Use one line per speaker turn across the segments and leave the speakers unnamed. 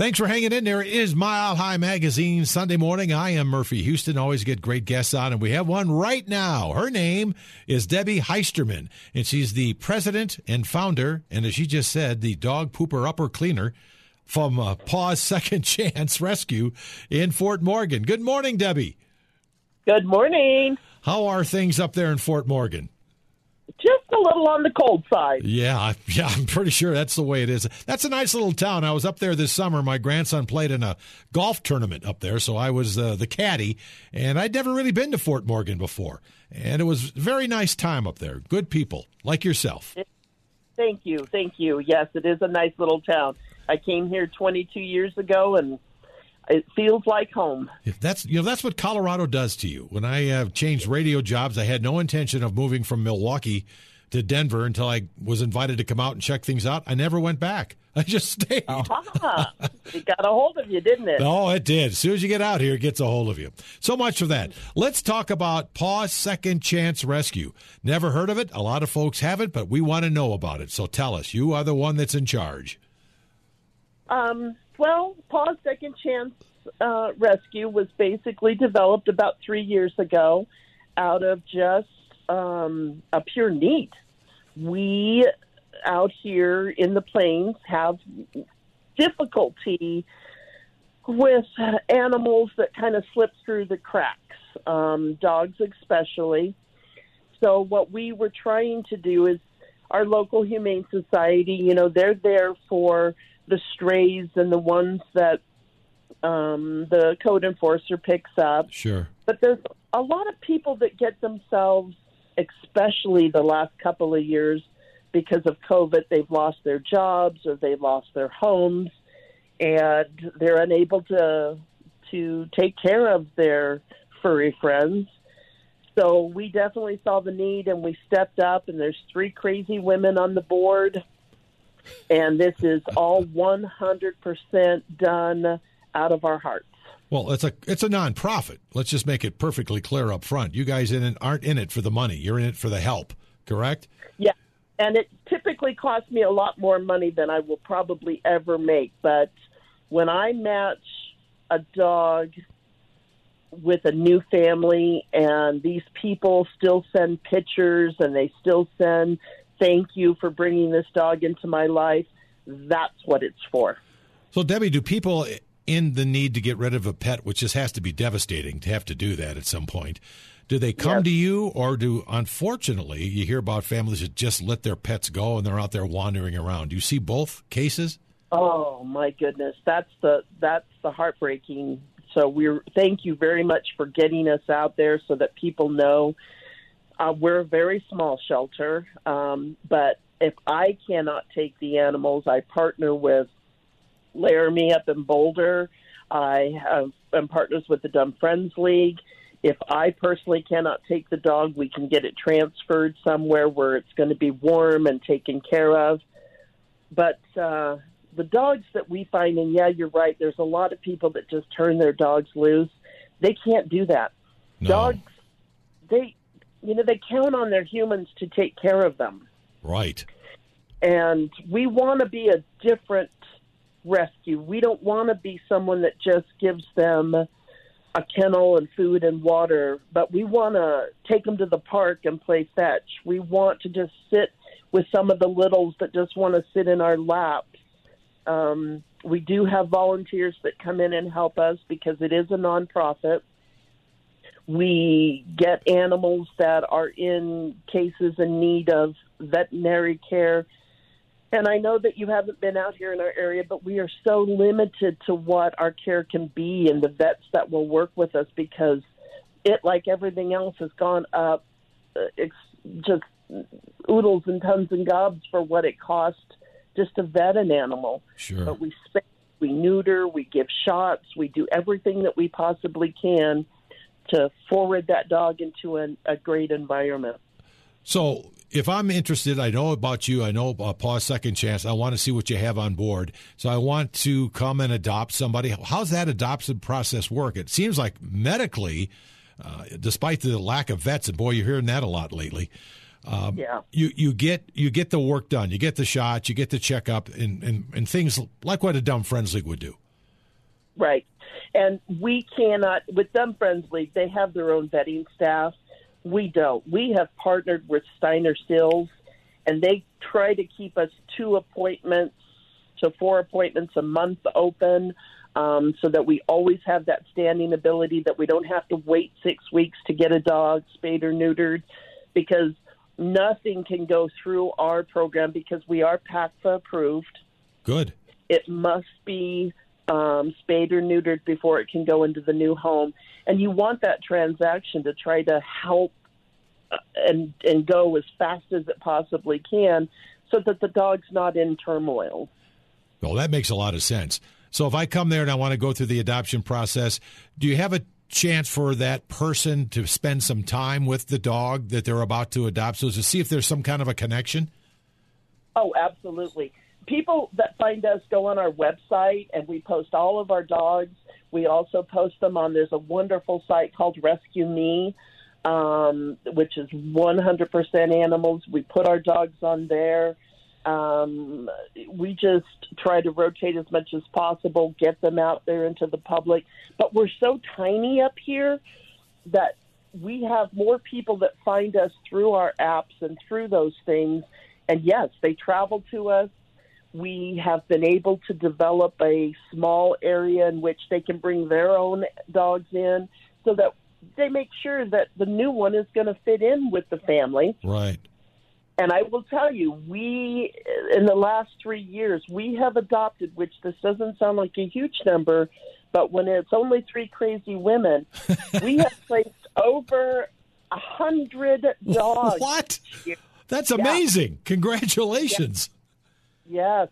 Thanks for hanging in there. It is Mile High Magazine Sunday morning. I am Murphy Houston. Always get great guests on, and we have one right now. Her name is Debbie Heistermann, and she's the president and founder, and as she just said, the dog pooper upper cleaner from uh, Paws Second Chance Rescue in Fort Morgan. Good morning, Debbie.
Good morning.
How are things up there in Fort Morgan?
Just a little on the cold side.
Yeah, yeah, I'm pretty sure that's the way it is. That's a nice little town. I was up there this summer. My grandson played in a golf tournament up there, so I was uh, the caddy, and I'd never really been to Fort Morgan before. And it was a very nice time up there. Good people, like yourself.
Thank you, thank you. Yes, it is a nice little town. I came here 22 years ago, and it feels like home.
That's you know that's what Colorado does to you. When I uh, changed radio jobs, I had no intention of moving from Milwaukee to Denver until I was invited to come out and check things out. I never went back. I just stayed.
Uh-huh. it got a hold of you, didn't it?
Oh, it did. As soon as you get out here, it gets a hold of you. So much for that. Let's talk about Paws Second Chance Rescue. Never heard of it. A lot of folks haven't, but we want to know about it. So tell us. You are the one that's in charge.
Um, well, Paws Second Chance uh, Rescue was basically developed about three years ago out of just um, a pure need. We out here in the plains have difficulty with animals that kind of slip through the cracks, um, dogs especially. So, what we were trying to do is our local humane society, you know, they're there for the strays and the ones that um, the code enforcer picks up.
Sure.
But there's a lot of people that get themselves, especially the last couple of years, because of COVID, they've lost their jobs or they've lost their homes, and they're unable to to take care of their furry friends. So we definitely saw the need, and we stepped up. And there's three crazy women on the board, and this is all 100% done out of our hearts.
Well, it's a it's a nonprofit. Let's just make it perfectly clear up front. You guys in it aren't in it for the money. You're in it for the help. Correct?
Yeah, and it typically costs me a lot more money than I will probably ever make. But when I match a dog with a new family, and these people still send pictures and they still send thank you for bringing this dog into my life, that's what it's for.
So, Debbie, do people in the need to get rid of a pet, which just has to be devastating to have to do that at some point. Do they come yes. to you, or do unfortunately you hear about families that just let their pets go and they're out there wandering around? Do you see both cases?
Oh my goodness, that's the that's the heartbreaking. So we're thank you very much for getting us out there so that people know uh, we're a very small shelter. Um, but if I cannot take the animals, I partner with Laramie up in Boulder. I have am partners with the Dumb Friends League. If I personally cannot take the dog, we can get it transferred somewhere where it's going to be warm and taken care of. But uh, the dogs that we find, and yeah, you're right. There's a lot of people that just turn their dogs loose. They can't do that.
No.
Dogs, they, you know, they count on their humans to take care of them.
Right.
And we want to be a different rescue. We don't want to be someone that just gives them a kennel and food and water, but we want to take them to the park and play fetch. We want to just sit with some of the littles that just want to sit in our laps. Um, we do have volunteers that come in and help us because it is a nonprofit. We get animals that are in cases in need of veterinary care and I know that you haven't been out here in our area, but we are so limited to what our care can be and the vets that will work with us because it, like everything else, has gone up uh, it's just oodles and tons and gobs for what it costs just to vet an animal.
Sure.
But we spay, we neuter, we give shots, we do everything that we possibly can to forward that dog into an, a great environment.
So if I'm interested, I know about you, I know about Paws Second Chance. I want to see what you have on board. So I want to come and adopt somebody. How's that adoption process work? It seems like medically, uh, despite the lack of vets, and boy, you're hearing that a lot lately.
Um, yeah.
You you get you get the work done. You get the shots. You get the checkup, and, and and things like what a dumb friends league would do.
Right. And we cannot, with Dumb Friends League, they have their own vetting staff. We don't. We have partnered with Steiner Stills, and they try to keep us two appointments to four appointments a month open um, so that we always have that standing ability that we don't have to wait six weeks to get a dog spayed or neutered because nothing can go through our program because we are PACFA approved.
Good.
It must be um, spayed or neutered before it can go into the new home. And you want that transaction to try to help uh, and and go as fast as it possibly can, so that the dog's not in turmoil.
Well, that makes a lot of sense. So if I come there and I want to go through the adoption process, do you have a chance for that person to spend some time with the dog that they're about to adopt so to see if there's some kind of a connection?
Oh, absolutely. People that find us go on our website and we post all of our dogs. We also post them on there's a wonderful site called Rescue Me, um, which is 100% animals. We put our dogs on there. Um, we just try to rotate as much as possible, get them out there into the public. But we're so tiny up here that we have more people that find us through our apps and through those things. And yes, they travel to us. We have been able to develop a small area in which they can bring their own dogs in so that they make sure that the new one is going to fit in with the family.
Right.
And I will tell you, we, in the last three years, we have adopted, which this doesn't sound like a huge number, but when it's only three crazy women, we have placed over a hundred dogs.
What? That's amazing. Yeah. Congratulations.
Yes.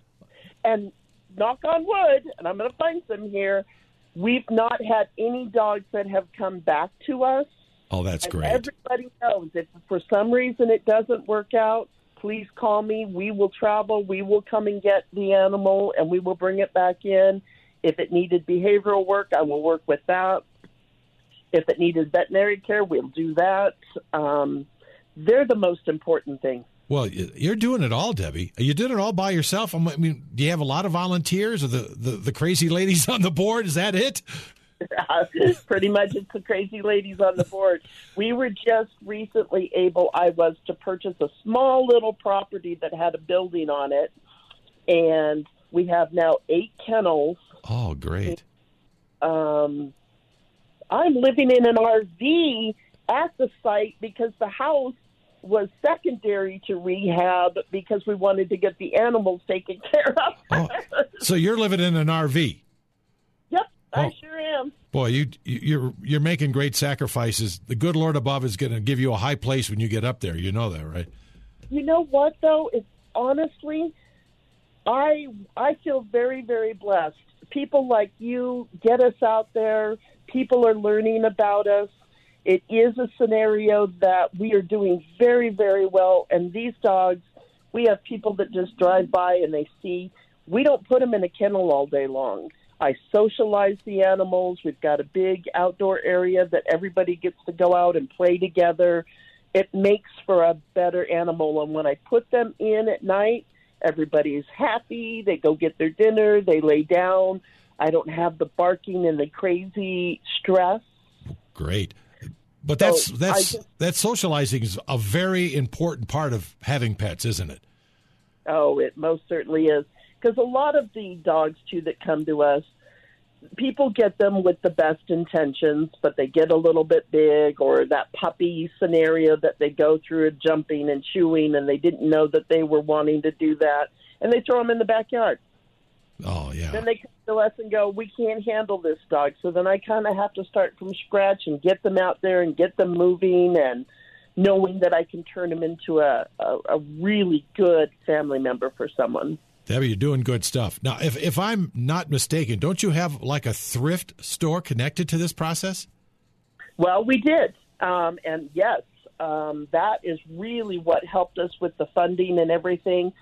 And knock on wood, and I'm going to find some here, we've not had any dogs that have come back to us
Oh, that's
and
great.
Everybody knows if for some reason it doesn't work out, please call me. We will travel. We will come and get the animal and we will bring it back in. If it needed behavioral work, I will work with that. If it needed veterinary care, we'll do that. Um, they're the most important thing.
Well, you're doing it all, Debbie. You did it all by yourself. I mean, do you have a lot of volunteers or the, the, the crazy ladies on the board? Is that it?
pretty much it's the crazy ladies on the board. We were just recently able, I was, to purchase a small little property that had a building on it, and we have now eight kennels.
Oh, great.
Um, I'm living in an RV at the site because the house was secondary to rehab because we wanted to get the animals taken care of.
oh, so you're living in an RV?
Yep, I oh. sure am.
Boy, you you're you're making great sacrifices. The good Lord above is going to give you a high place when you get up there. You know that, right?
You know what though? It's honestly, I I feel very very blessed. People like you get us out there. People are learning about us. It is a scenario that we are doing very very well. And these dogs, we have people that just drive by and they see. We don't put them in a kennel all day long I socialize the animals. We've got a big outdoor area that everybody gets to go out and play together. It makes for a better animal. And when I put them in at night, everybody's happy. They go get their dinner, they lay down. I don't have the barking and the crazy stress.
Great. But that's so that's just, that socializing is a very important part of having pets, isn't it?
Oh, it most certainly is because a lot of the dogs too that come to us people get them with the best intentions but they get a little bit big or that puppy scenario that they go through jumping and chewing and they didn't know that they were wanting to do that and they throw them in the backyard
oh yeah
then they come to us and go we can't handle this dog so then i kind of have to start from scratch and get them out there and get them moving and knowing that i can turn them into a, a, a really good family member for someone
Debbie, you're doing good stuff. Now, if, if I'm not mistaken, don't you have like a thrift store connected to this process?
Well, we did. Um, and yes, um, that is really what helped us with the funding and everything.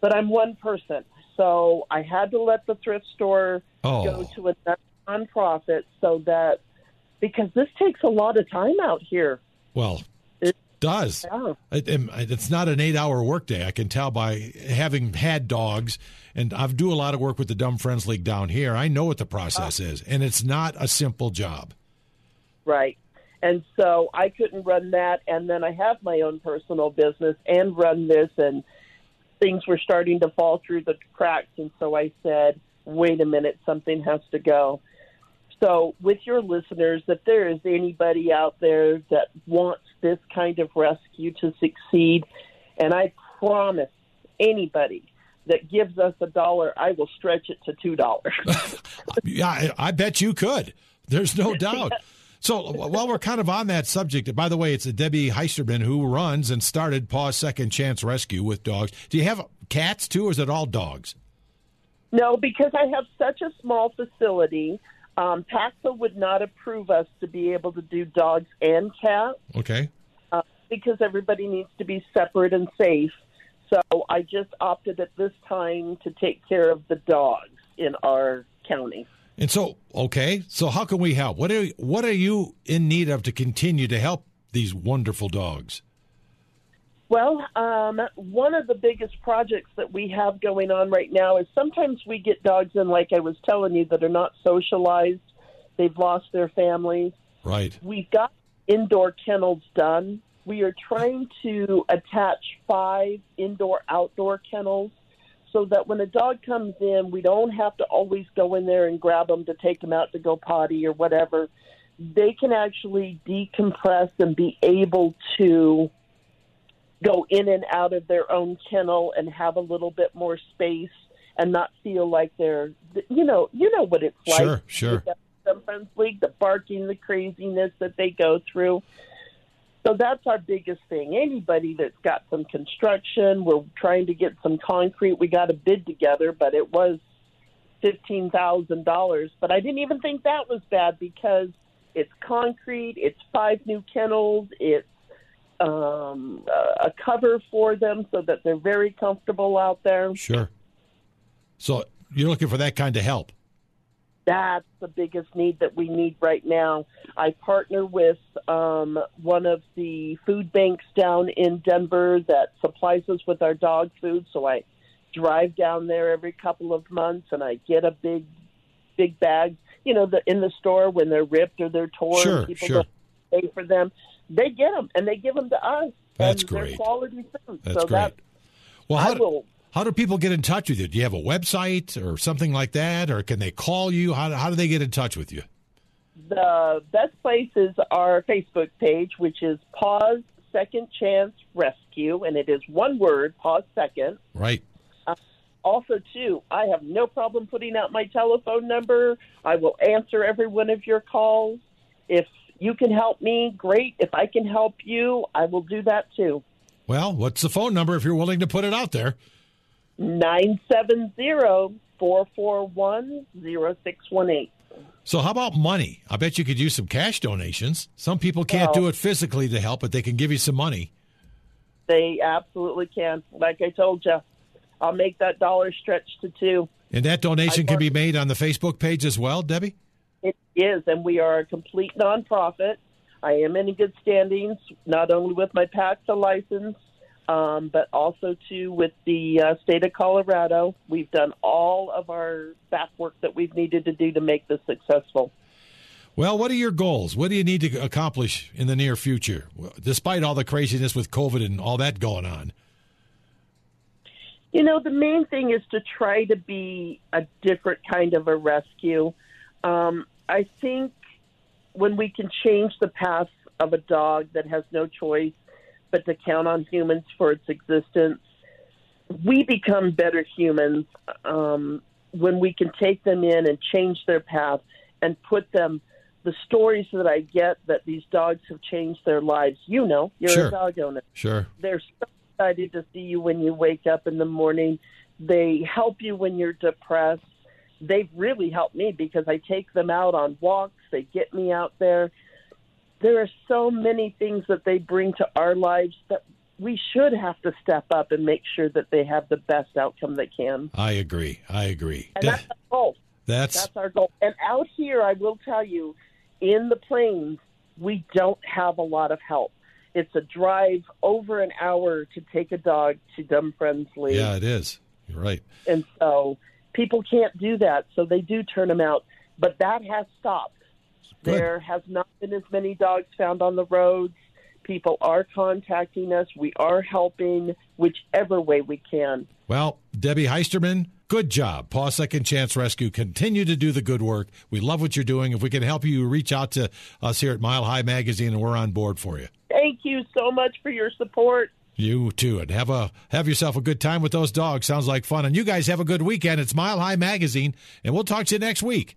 But I'm one person. So I had to let the thrift store oh. go to a nonprofit so that, because this takes a lot of time out here.
Well,
it,
Does
Yeah.
it, it's not an eight-hour workday. I can tell by having had dogs, and I do a lot of work with the Dumb Friends League down here. I know what the process uh. is, and it's not a simple job.
Right. And so I couldn't run that. And then I have my own personal business and run this, and things were starting to fall through the cracks. And so I said, wait a minute, something has to go. So, with your listeners, if there is anybody out there that wants this kind of rescue to succeed, and I promise anybody that gives us a dollar, I will stretch it to two dollars.
Yeah, I, I bet you could. There's no doubt. So while we're kind of on that subject, by the way, it's Debbie Heistermann who runs and started Paws Second Chance Rescue with dogs. Do you have cats too, or is it all dogs?
No, because I have such a small facility. Um, PACFA would not approve us to be able to do dogs and cats
Okay.
uh, because everybody needs to be separate and safe. So I just opted at this time to take care of the dogs in our county.
And so, okay, so how can we help? What are what are you in need of to continue to help these wonderful dogs?
Well, um, one of the biggest projects that we have going on right now is sometimes we get dogs in, like I was telling you, that are not socialized. They've lost their families.
Right.
We've got indoor kennels done. We are trying to attach five indoor outdoor kennels so that when a dog comes in, we don't have to always go in there and grab them to take them out to go potty or whatever. They can actually decompress and be able to go in and out of their own kennel and have a little bit more space and not feel like they're you know you know what it's like
Sure, sure.
with the friends league the barking the craziness that they go through so that's our biggest thing anybody that's got some construction we're trying to get some concrete we got a bid together but it was fifteen thousand dollars but i didn't even think that was bad because it's concrete it's five new kennels it's um, a cover for them so that they're very comfortable out there.
Sure. So you're looking for that kind of help.
That's the biggest need that we need right now. I partner with um, one of the food banks down in Denver that supplies us with our dog food. So I drive down there every couple of months and I get a big, big bag. You know, the, in the store when they're ripped or they're torn,
Sure,
people
sure.
don't pay for them. They get them and they give them to us.
That's
and
great.
quality food.
That's
so
great.
That,
Well,
I
how,
will
how do people get in touch with you? Do you have a website or something like that, or can they call you? How, how do they get in touch with you?
the best place is our Facebook page, which is Paws Second Chance Rescue, and it is one word, Paws Second.
Right.
Uh, also, too, I have no problem putting out my telephone number. I will answer every one of your calls. If you can help me, great. If I can help you, I will do that too.
Well, what's the phone number if you're willing to put it out there?
970 441 0618.
So, how about money? I bet you could use some cash donations. Some people can't
Well-
do it physically to help, but they can give you some money.
They absolutely can. Like I told you, I'll make that dollar stretch to two.
And that donation can be made on the Facebook page as well, Debbie?
It is, and we are a complete nonprofit. I am in good standings, not only with my PACFA license, um, but also too with the uh, state of Colorado. We've done all of our back work that we've needed to do to make this successful.
Well, what are your goals? What do you need to accomplish in the near future, despite all the craziness with COVID and all that going on?
You know, the main thing is to try to be a different kind of a rescue. Um, I think when we can change the path of a dog that has no choice but to count on humans for its existence, we become better humans um, when we can take them in and change their path and put them. The stories that I get that these dogs have changed their lives, you know, you're
Sure.
a dog owner
Sure.
they're so excited to see you when you wake up in the morning. They help you when you're depressed. They've really helped me because I take them out on walks. They get me out there. There are so many things that they bring to our lives that we should have to step up and make sure that they have the best outcome they can.
I agree. I agree.
And that's our goal.
that's
That's our goal. And out here, I will tell you, in the plains, we don't have a lot of help. It's a drive over an hour to take a dog to Dumb Friendly.
Yeah, it is. You're right.
And so people can't do that, so they do turn them out. But that has stopped.
Good.
There has not been as many dogs found on the roads. People are contacting us. We are helping whichever way we can.
Well, Debbie Heistermann, good job. Paw Second Chance Rescue. Continue to do the good work. We love what you're doing. If we can help you, reach out to us here at Mile High Magazine, and we're on board for you.
Thank you so much for your support.
You too, and have a have yourself a good time with those dogs. Sounds like fun. And you guys have a good weekend. It's Mile High Magazine, and we'll talk to you next week.